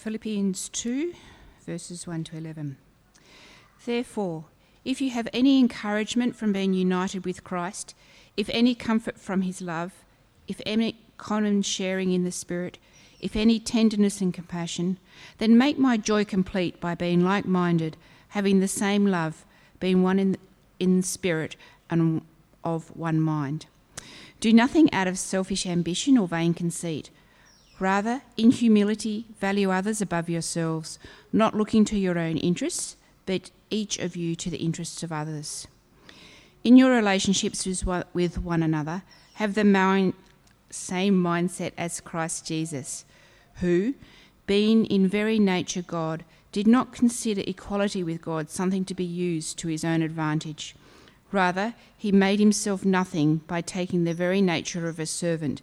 Philippians 2, verses 1 to 11. Therefore, if you have any encouragement from being united with Christ, if any comfort from his love, if any common sharing in the Spirit, if any tenderness and compassion, then make my joy complete by being like minded, having the same love, being one in, in spirit and of one mind. Do nothing out of selfish ambition or vain conceit. Rather, in humility, value others above yourselves, not looking to your own interests, but each of you to the interests of others. In your relationships with one another, have the same mindset as Christ Jesus, who, being in very nature God, did not consider equality with God something to be used to his own advantage. Rather, he made himself nothing by taking the very nature of a servant,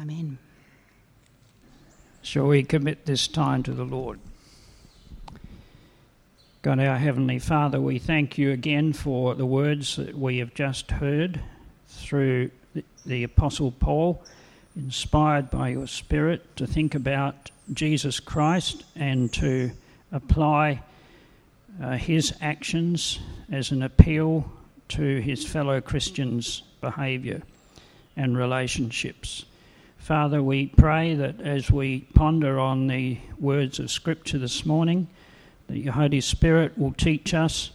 Amen. Shall we commit this time to the Lord? God, our Heavenly Father, we thank you again for the words that we have just heard through the Apostle Paul inspired by your Spirit to think about Jesus Christ and to apply uh, his actions as an appeal to his fellow Christians' behaviour and relationships. Father, we pray that as we ponder on the words of Scripture this morning, that your Holy Spirit will teach us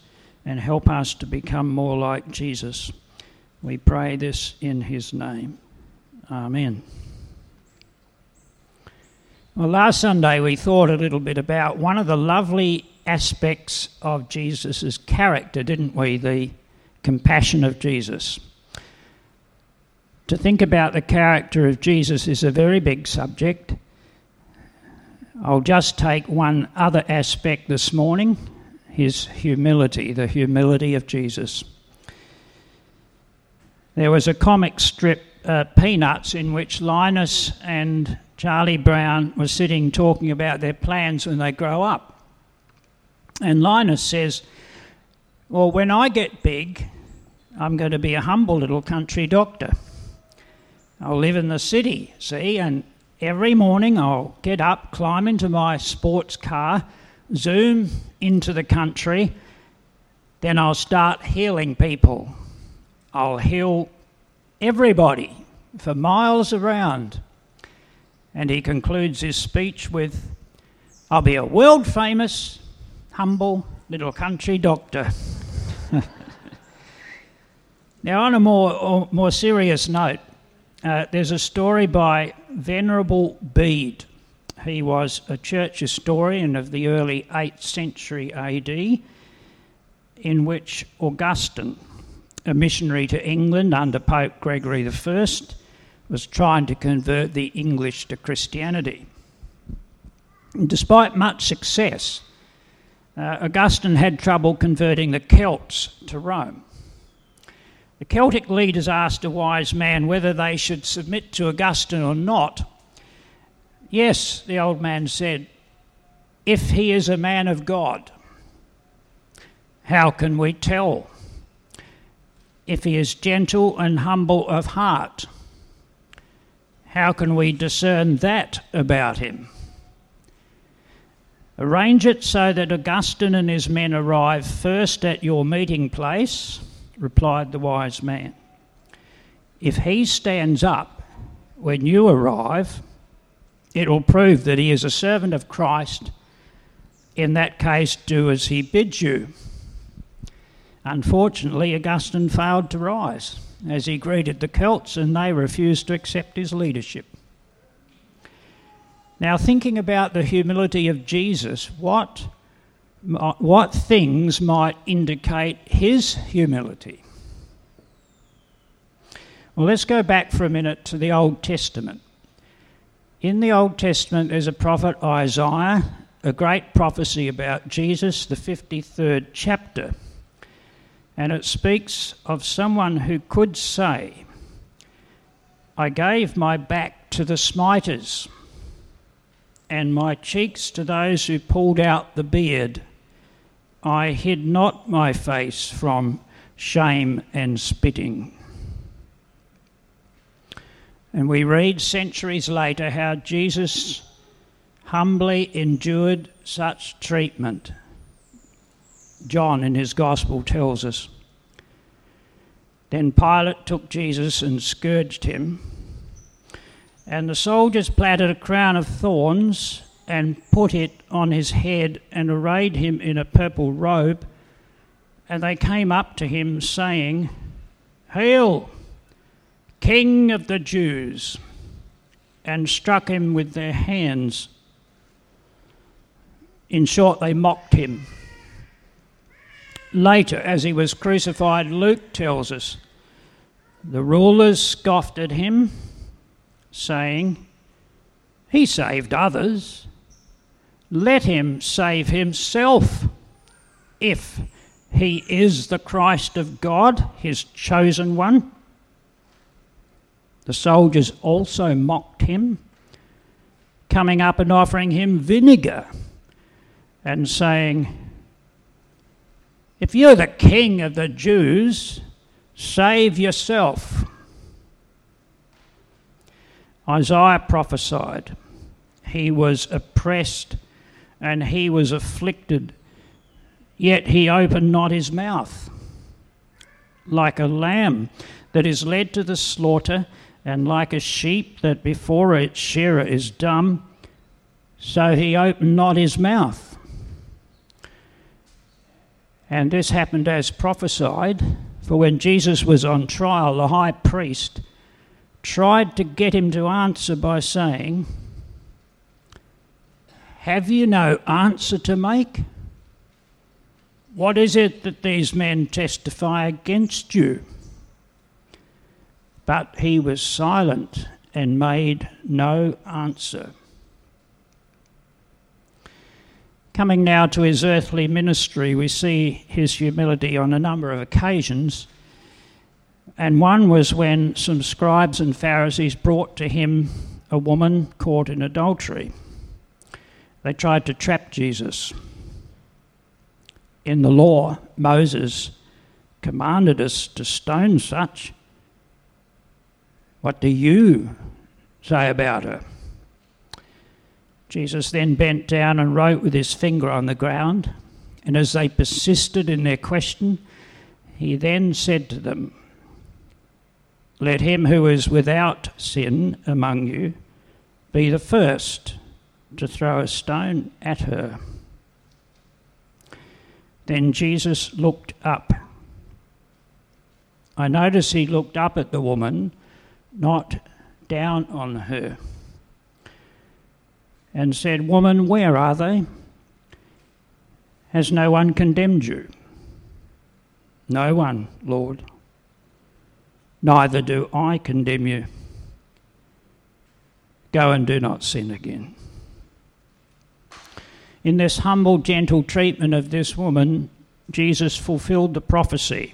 and help us to become more like Jesus. We pray this in his name. Amen. Well, last Sunday we thought a little bit about one of the lovely aspects of Jesus' character, didn't we? The compassion of Jesus. To think about the character of Jesus is a very big subject. I'll just take one other aspect this morning his humility, the humility of Jesus. There was a comic strip, uh, Peanuts, in which Linus and Charlie Brown were sitting talking about their plans when they grow up. And Linus says, Well, when I get big, I'm going to be a humble little country doctor. I'll live in the city, see, and every morning I'll get up, climb into my sports car, zoom into the country, then I'll start healing people I'll heal everybody for miles around. And he concludes his speech with I'll be a world famous, humble little country doctor. now, on a more, more serious note, uh, there's a story by Venerable Bede. He was a church historian of the early 8th century AD, in which Augustine, a missionary to England under Pope Gregory I, was trying to convert the English to Christianity. And despite much success, uh, Augustine had trouble converting the Celts to Rome. The Celtic leaders asked a wise man whether they should submit to Augustine or not. Yes, the old man said, if he is a man of God. How can we tell? if he is gentle and humble of heart. How can we discern that about him? Arrange it so that Augustine and his men arrive first at your meeting place, replied the wise man. If he stands up when you arrive, it will prove that he is a servant of Christ. In that case, do as he bids you. Unfortunately, Augustine failed to rise as he greeted the Celts and they refused to accept his leadership. Now, thinking about the humility of Jesus, what, Uh, what things might indicate his humility? Well, let's go back for a minute to the Old Testament. In the Old Testament, there's a prophet Isaiah, a great prophecy about Jesus, the 53rd chapter. And it speaks of someone who could say, I gave my back to the smiters, and my cheeks to those who pulled out the beard. I hid not my face from shame and spitting. And we read centuries later how Jesus humbly endured such treatment. John in his Gospel tells us. Then Pilate took Jesus and scourged him, and the soldiers plaited a crown of thorns and put it on his head and arrayed him in a purple robe. And they came up to him, saying, Hail, King of the Jews! and struck him with their hands. In short, they mocked him. Later, as he was crucified, Luke tells us the rulers scoffed at him, saying, He saved others. Let him save himself if he is the Christ of God, his chosen one. The soldiers also mocked him, coming up and offering him vinegar and saying, If you're the king of the Jews, save yourself. Isaiah prophesied, He was oppressed and he was afflicted, yet he opened not his mouth. Like a lamb that is led to the slaughter, and like a sheep that before its shearer is dumb, so he opened not his mouth. And this happened as prophesied, for when Jesus was on trial, the high priest tried to get him to answer by saying, Have you no answer to make? What is it that these men testify against you? But he was silent and made no answer. Coming now to his earthly ministry, we see his humility on a number of occasions. And one was when some scribes and Pharisees brought to him a woman caught in adultery. They tried to trap Jesus. In the law, Moses commanded us to stone such. What do you say about her? Jesus then bent down and wrote with his finger on the ground. And as they persisted in their question, he then said to them, Let him who is without sin among you be the first to throw a stone at her. Then Jesus looked up. I notice he looked up at the woman, not down on her and said, Woman, where are they? Has no one condemned you? No one, Lord. Neither do I condemn you. Go and do not sin again. In this humble, gentle treatment of this woman, Jesus fulfilled the prophecy.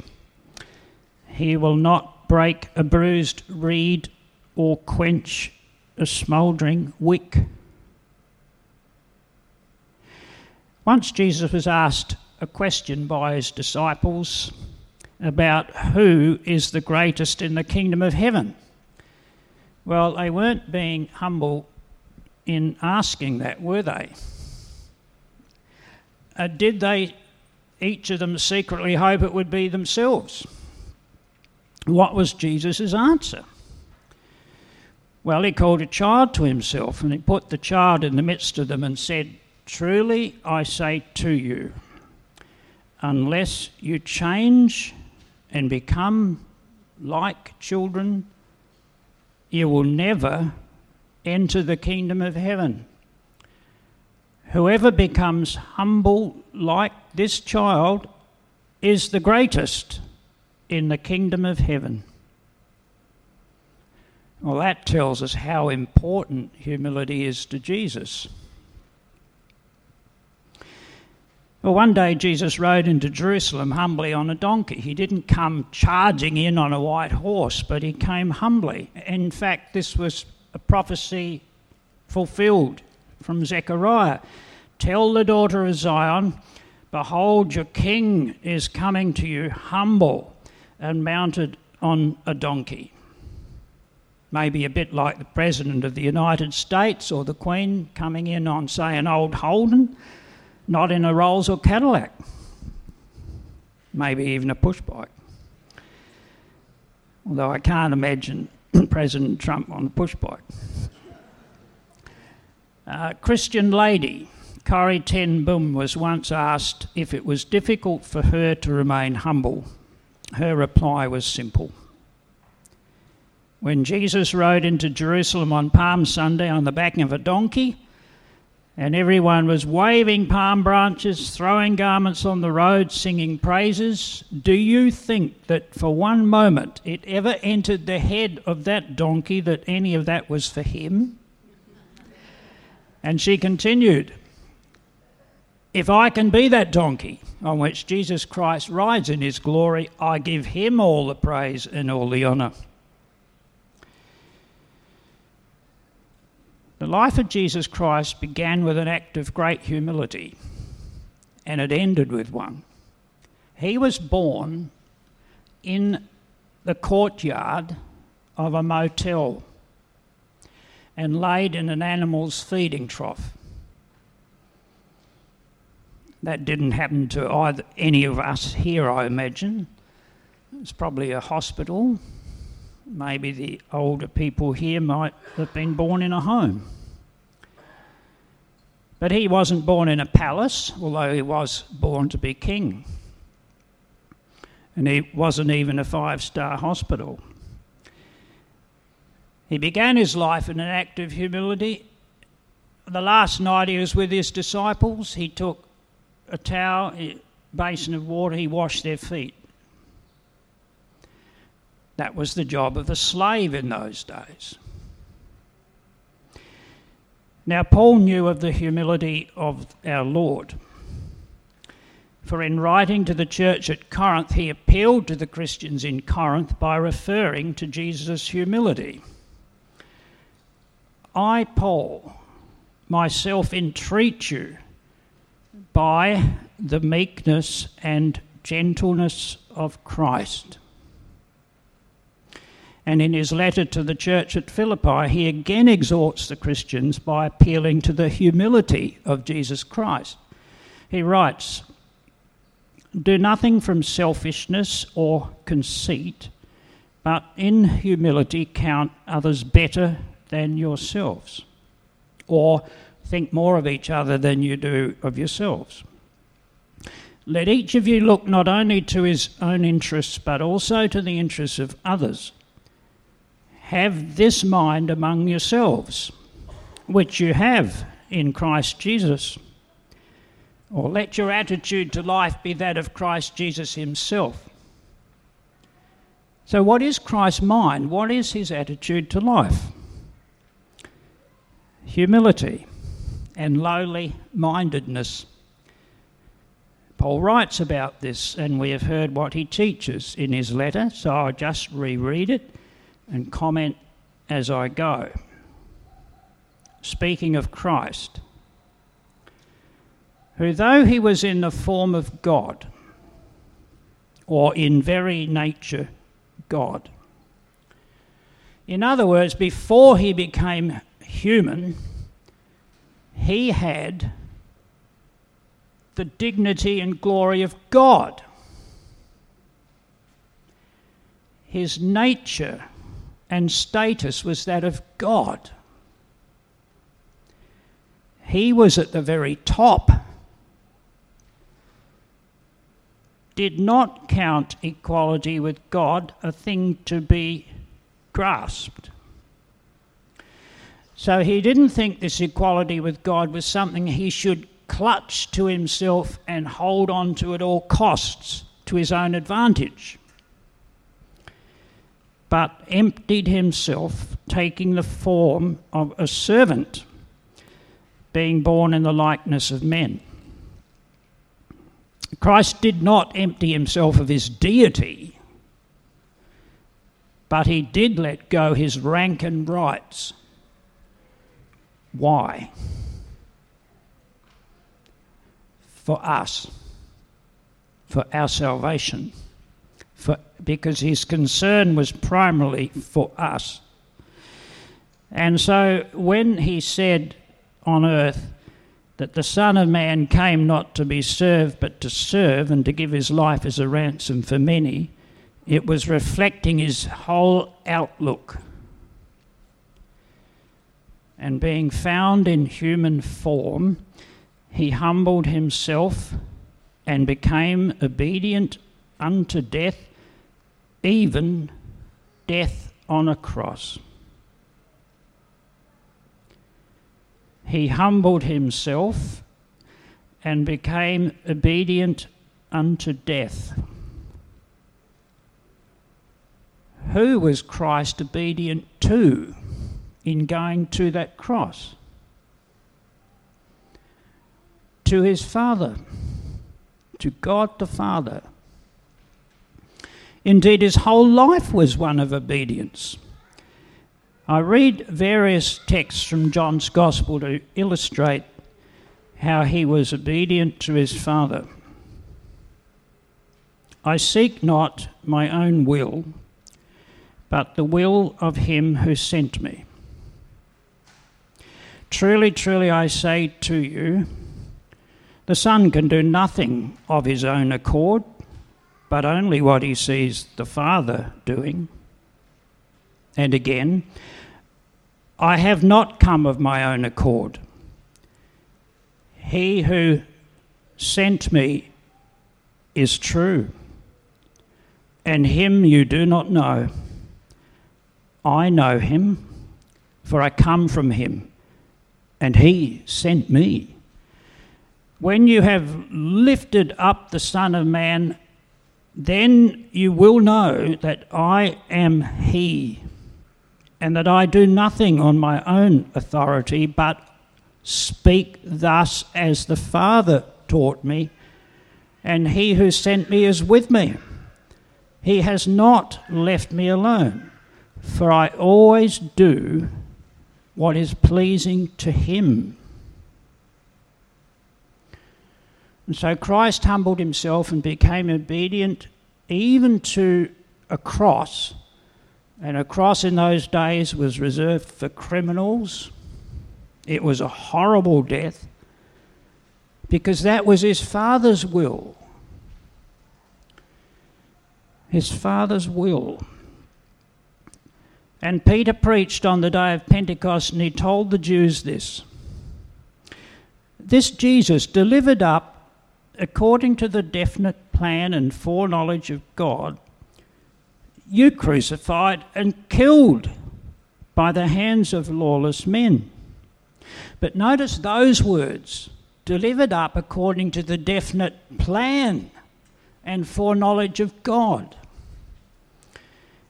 He will not break a bruised reed or quench a smouldering wick. Once Jesus was asked a question by his disciples about who is the greatest in the kingdom of heaven. Well, they weren't being humble in asking that, were they? Uh, did they, each of them, secretly hope it would be themselves? What was Jesus' answer? Well, he called a child to himself and he put the child in the midst of them and said, Truly I say to you, unless you change and become like children, you will never enter the kingdom of heaven. Whoever becomes humble like this child is the greatest in the kingdom of heaven. Well, that tells us how important humility is to Jesus. Well, one day Jesus rode into Jerusalem humbly on a donkey. He didn't come charging in on a white horse, but he came humbly. In fact, this was a prophecy fulfilled from Zechariah. Tell the daughter of Zion, Behold, your king is coming to you humble and mounted on a donkey. Maybe a bit like the President of the United States or the Queen coming in on, say, an old Holden not in a Rolls or Cadillac, maybe even a push bike. Although I can't imagine President Trump on a push bike. Uh, Christian lady Corrie Ten Boom was once asked if it was difficult for her to remain humble. Her reply was simple. When Jesus rode into Jerusalem on Palm Sunday on the back of a donkey, and everyone was waving palm branches, throwing garments on the road, singing praises. Do you think that for one moment it ever entered the head of that donkey that any of that was for him? And she continued, If I can be that donkey on which Jesus Christ rides in his glory, I give him all the praise and all the honour. The life of Jesus Christ began with an act of great humility, and it ended with one. He was born in the courtyard of a motel and laid in an animal's feeding trough. That didn't happen to either any of us here, I imagine. It's probably a hospital maybe the older people here might have been born in a home. But he wasn't born in a palace, although he was born to be king. And he wasn't even a five star hospital. He began his life in an act of humility. The last night he was with his disciples, he took a towel, a basin of water, he washed their feet. That was the job of a slave in those days. Now, Paul knew of the humility of our Lord. For in writing to the church at Corinth, he appealed to the Christians in Corinth by referring to Jesus' humility. I, Paul, myself entreat you by the meekness and gentleness of Christ and in his letter to the church at Philippi, he again exhorts the Christians by appealing to the humility of Jesus Christ. He writes, Do nothing from selfishness or conceit, but in humility count others better than yourselves, or think more of each other than you do of yourselves. Let each of you look not only to his own interests, but also to the interests of others. Have this mind among yourselves, which you have in Christ Jesus. Or let your attitude to life be that of Christ Jesus himself. So, what is Christ's mind? What is his attitude to life? Humility and lowly mindedness. Paul writes about this, and we have heard what he teaches in his letter, so I'll just reread it and comment as I go. Speaking of Christ, who, though he was in the form of God, or in very nature God, in other words, before he became human, he had the dignity and glory of God. His nature and status was that of God. He was at the very top. Did not count equality with God a thing to be grasped. So he didn't think this equality with God was something he should clutch to himself and hold on to at all costs to his own advantage but emptied himself, taking the form of a servant, being born in the likeness of men. Christ did not empty himself of his deity, but he did let go his rank and rights. Why? For us, for our salvation, for, because his concern was primarily for us. And so when he said on earth that the Son of Man came not to be served but to serve and to give his life as a ransom for many, it was reflecting his whole outlook. And being found in human form, he humbled himself and became obedient unto death, even death on a cross. he humbled himself and became obedient unto death. Who was Christ obedient to in going to that cross? To his Father, to God the Father. Indeed, his whole life was one of obedience. I read various texts from John's Gospel to illustrate how he was obedient to his Father. I seek not my own will, but the will of him who sent me. Truly, truly, I say to you, the Son can do nothing of his own accord, but only what he sees the Father doing. And again, I have not come of my own accord. He who sent me is true, and him you do not know. I know him, for I come from him, and he sent me. When you have lifted up the Son of Man, then you will know that I am he and that I do nothing on my own authority, but speak thus as the Father taught me, and he who sent me is with me. He has not left me alone, for I always do what is pleasing to him. And so Christ humbled himself and became obedient even to a cross and a cross in those days was reserved for criminals. It was a horrible death because that was his father's will. His father's will. And Peter preached on the day of Pentecost and he told the Jews this. This Jesus delivered up according to the definite plan and foreknowledge of God you crucified and killed by the hands of lawless men. But notice those words delivered up according to the definite plan and foreknowledge of God.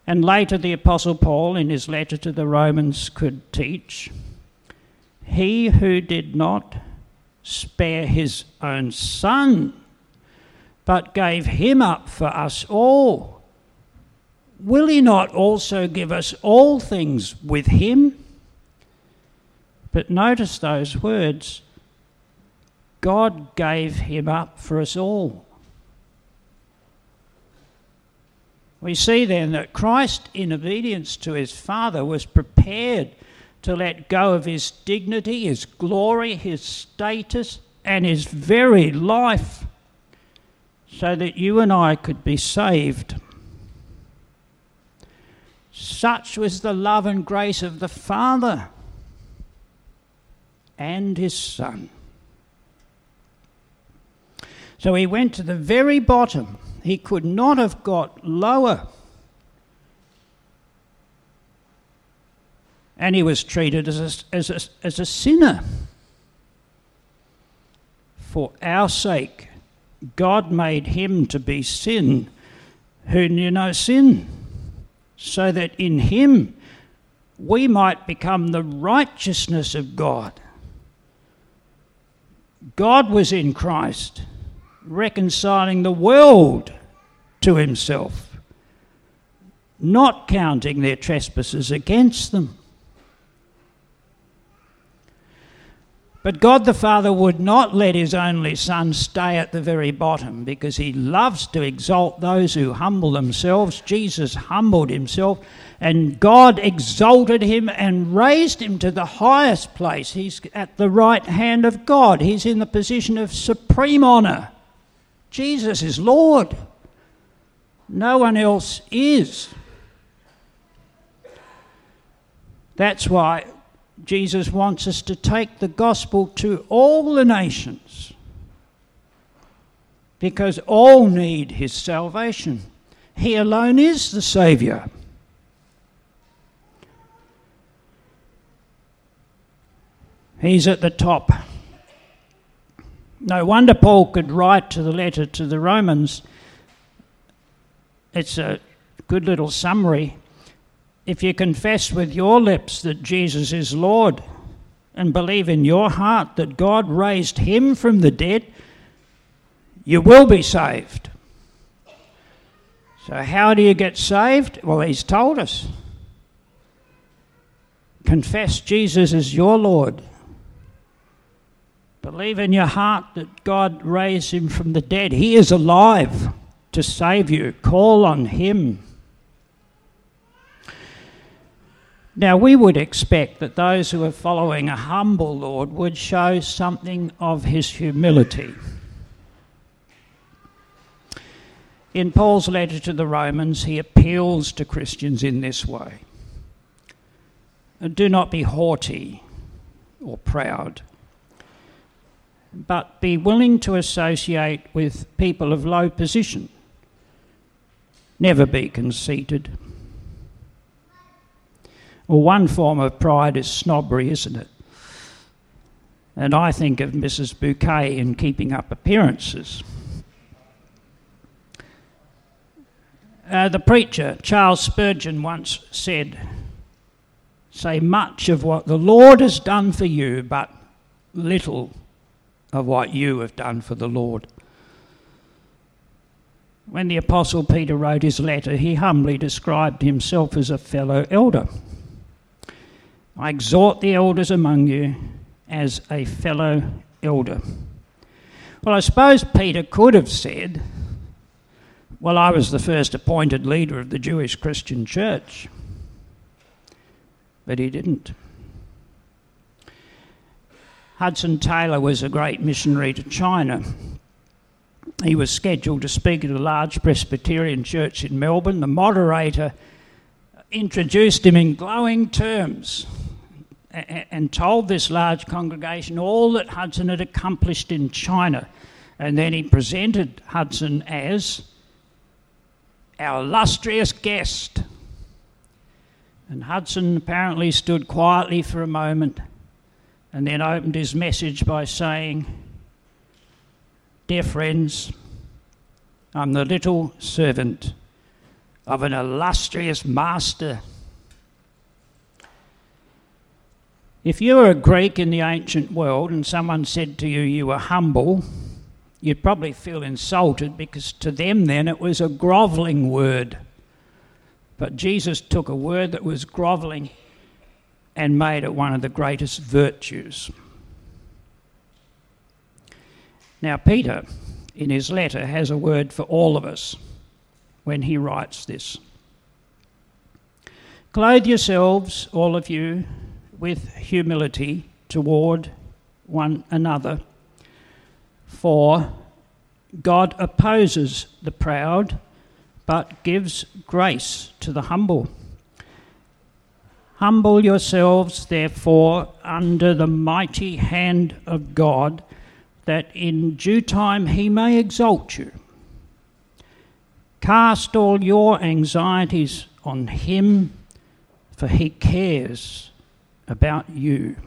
And later, the Apostle Paul, in his letter to the Romans, could teach He who did not spare his own son, but gave him up for us all will he not also give us all things with him? But notice those words God gave him up for us all. We see then that Christ, in obedience to his Father, was prepared to let go of his dignity, his glory, his status, and his very life so that you and I could be saved. Such was the love and grace of the Father and his Son. So he went to the very bottom. He could not have got lower. And he was treated as a, as a, as a sinner. For our sake, God made him to be sin who knew no sin so that in him we might become the righteousness of God. God was in Christ. reconciling the world to himself, not counting their trespasses against them. But God the Father would not let his only Son stay at the very bottom because he loves to exalt those who humble themselves. Jesus humbled himself, and God exalted him and raised him to the highest place. He's at the right hand of God, he's in the position of supreme honour. Jesus is Lord, no one else is. That's why Jesus wants us to take the gospel to all the nations because all need his salvation. He alone is the Saviour. He's at the top. No wonder Paul could write to the letter to the Romans. It's a good little summary if you confess with your lips that Jesus is Lord and believe in your heart that God raised him from the dead, you will be saved. So, how do you get saved? Well, he's told us. Confess Jesus is your Lord. Believe in your heart that God raised him from the dead. He is alive to save you. Call on him. Now, we would expect that those who are following a humble Lord would show something of his humility. In Paul's letter to the Romans, he appeals to Christians in this way Do not be haughty or proud, but be willing to associate with people of low position. Never be conceited well, one form of pride is snobbery, isn't it? And I think of Mrs. Bouquet in keeping up appearances. Uh, the preacher, Charles Spurgeon, once said, Say much of what the Lord has done for you, but little of what you have done for the Lord. When the Apostle Peter wrote his letter, he humbly described himself as a fellow elder. I exhort the elders among you as a fellow elder. Well, I suppose Peter could have said, Well, I was the first appointed leader of the Jewish Christian church. But he didn't. Hudson Taylor was a great missionary to China. He was scheduled to speak at a large Presbyterian church in Melbourne. The moderator introduced him in glowing terms and told this large congregation all that Hudson had accomplished in China. And then he presented Hudson as our illustrious guest. And Hudson apparently stood quietly for a moment and then opened his message by saying, Dear friends, I'm the little servant of an illustrious master If you were a Greek in the ancient world and someone said to you you were humble, you'd probably feel insulted because to them then it was a grovelling word. But Jesus took a word that was grovelling and made it one of the greatest virtues. Now, Peter, in his letter, has a word for all of us when he writes this Clothe yourselves, all of you, with humility toward one another. For God opposes the proud, but gives grace to the humble. Humble yourselves, therefore, under the mighty hand of God, that in due time he may exalt you. Cast all your anxieties on him, for he cares about you.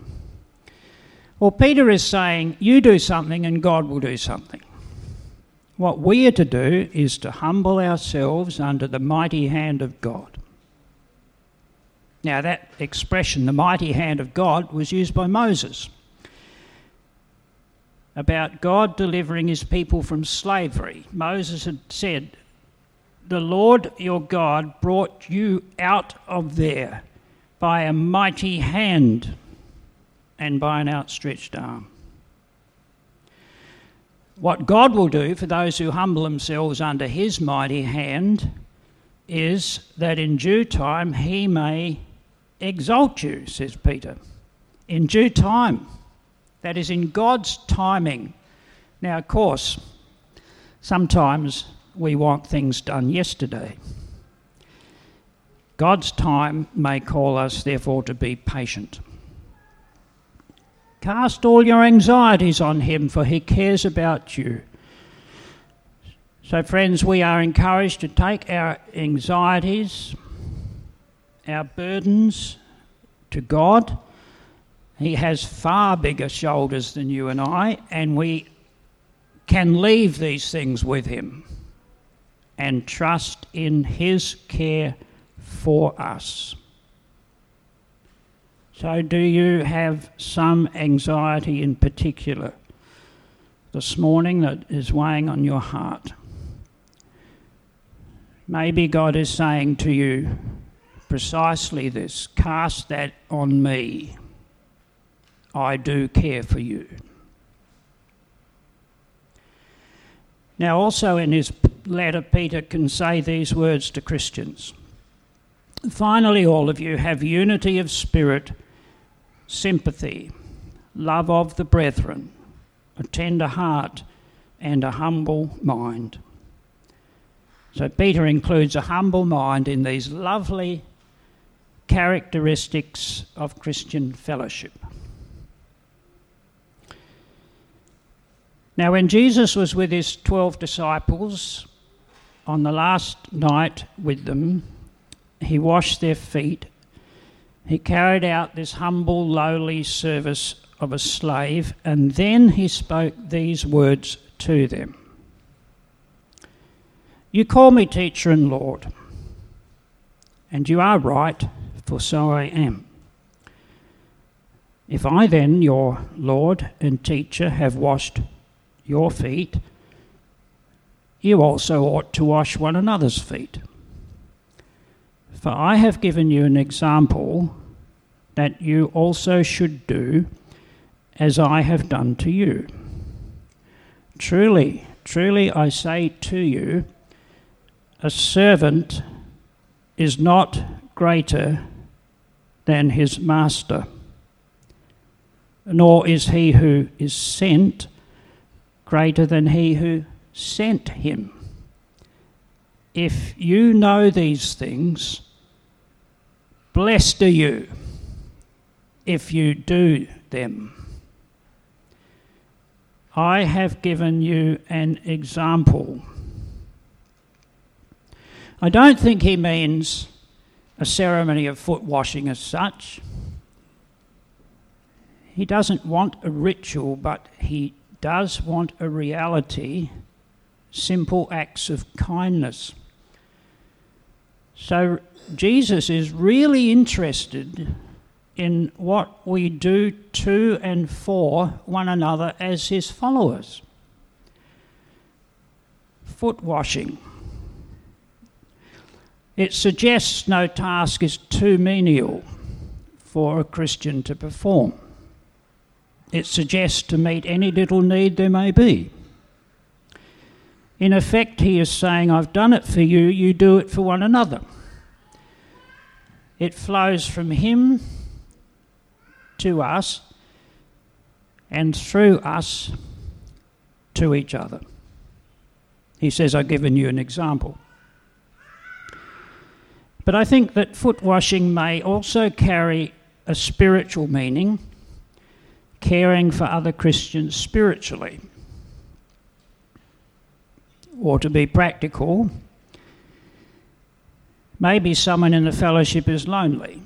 Well, Peter is saying, you do something and God will do something. What we are to do is to humble ourselves under the mighty hand of God. Now, that expression, the mighty hand of God, was used by Moses. About God delivering his people from slavery. Moses had said, The Lord your God brought you out of there by a mighty hand and by an outstretched arm. What God will do for those who humble themselves under his mighty hand is that in due time he may exalt you, says Peter. In due time. That is in God's timing. Now, of course, sometimes we want things done yesterday. God's time may call us, therefore, to be patient. Cast all your anxieties on Him, for He cares about you. So, friends, we are encouraged to take our anxieties, our burdens to God. He has far bigger shoulders than you and I, and we can leave these things with Him and trust in His care for us. So, do you have some anxiety in particular this morning that is weighing on your heart? Maybe God is saying to you precisely this cast that on me. I do care for you. Now, also in his letter, Peter can say these words to Christians. Finally, all of you have unity of spirit, sympathy, love of the brethren, a tender heart, and a humble mind. So, Peter includes a humble mind in these lovely characteristics of Christian fellowship. Now, when Jesus was with his 12 disciples on the last night with them, he washed their feet. He carried out this humble, lowly service of a slave, and then he spoke these words to them You call me teacher and Lord, and you are right, for so I am. If I then, your Lord and teacher, have washed your feet, you also ought to wash one another's feet. For I have given you an example that you also should do as I have done to you. Truly, truly I say to you, a servant is not greater than his master, nor is he who is sent greater than he who sent him. If you know these things, Blessed are you if you do them. I have given you an example. I don't think he means a ceremony of foot washing as such. He doesn't want a ritual, but he does want a reality simple acts of kindness. So Jesus is really interested in what we do to and for one another as his followers. Foot washing. It suggests no task is too menial for a Christian to perform. It suggests to meet any little need there may be. In effect, he is saying, I've done it for you, you do it for one another. It flows from him to us and through us to each other. He says, I've given you an example. But I think that foot washing may also carry a spiritual meaning, caring for other Christians spiritually. Or to be practical, maybe someone in the fellowship is lonely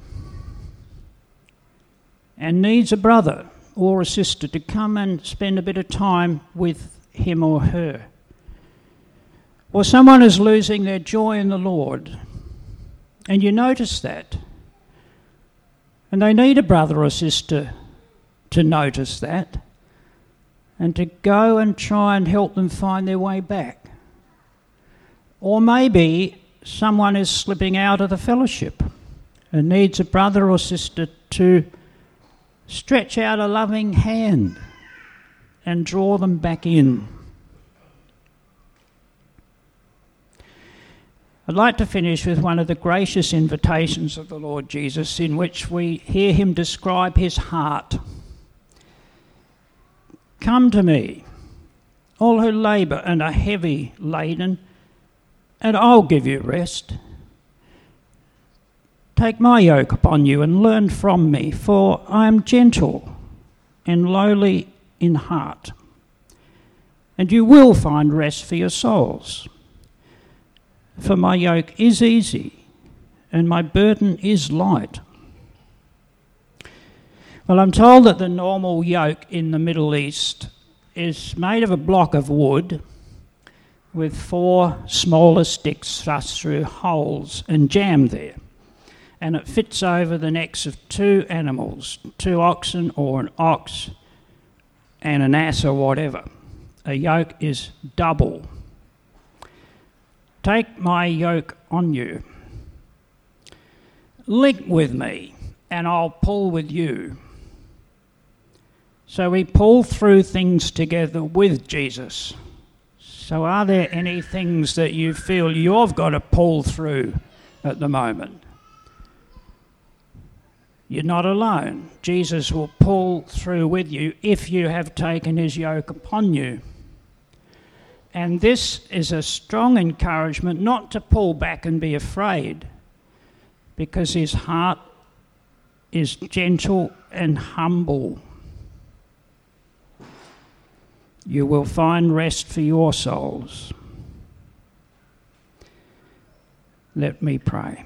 and needs a brother or a sister to come and spend a bit of time with him or her. Or someone is losing their joy in the Lord, and you notice that. And they need a brother or sister to notice that and to go and try and help them find their way back. Or maybe someone is slipping out of the fellowship and needs a brother or sister to stretch out a loving hand and draw them back in. I'd like to finish with one of the gracious invitations of the Lord Jesus, in which we hear him describe his heart. Come to me, all who labour and are heavy laden, and I'll give you rest. Take my yoke upon you and learn from me, for I am gentle and lowly in heart, and you will find rest for your souls. For my yoke is easy and my burden is light. Well, I'm told that the normal yoke in the Middle East is made of a block of wood with four smaller sticks thrust through holes and jammed there. And it fits over the necks of two animals, two oxen or an ox and an ass or whatever. A yoke is double Take my yoke on you. Link with me, and I'll pull with you. So we pull through things together with Jesus. So, are there any things that you feel you've got to pull through at the moment? You're not alone. Jesus will pull through with you if you have taken his yoke upon you. And this is a strong encouragement not to pull back and be afraid, because his heart is gentle and humble. You will find rest for your souls. Let me pray.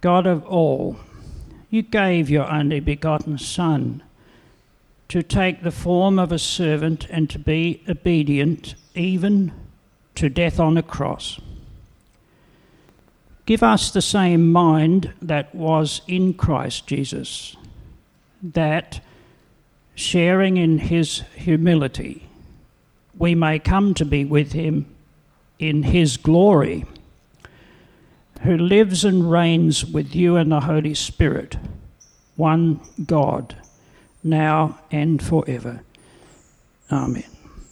God of all, you gave your only begotten Son to take the form of a servant and to be obedient even to death on a cross. Give us the same mind that was in Christ Jesus, that, sharing in his humility, we may come to be with him in his glory, who lives and reigns with you and the Holy Spirit, one God now and forever. Amen.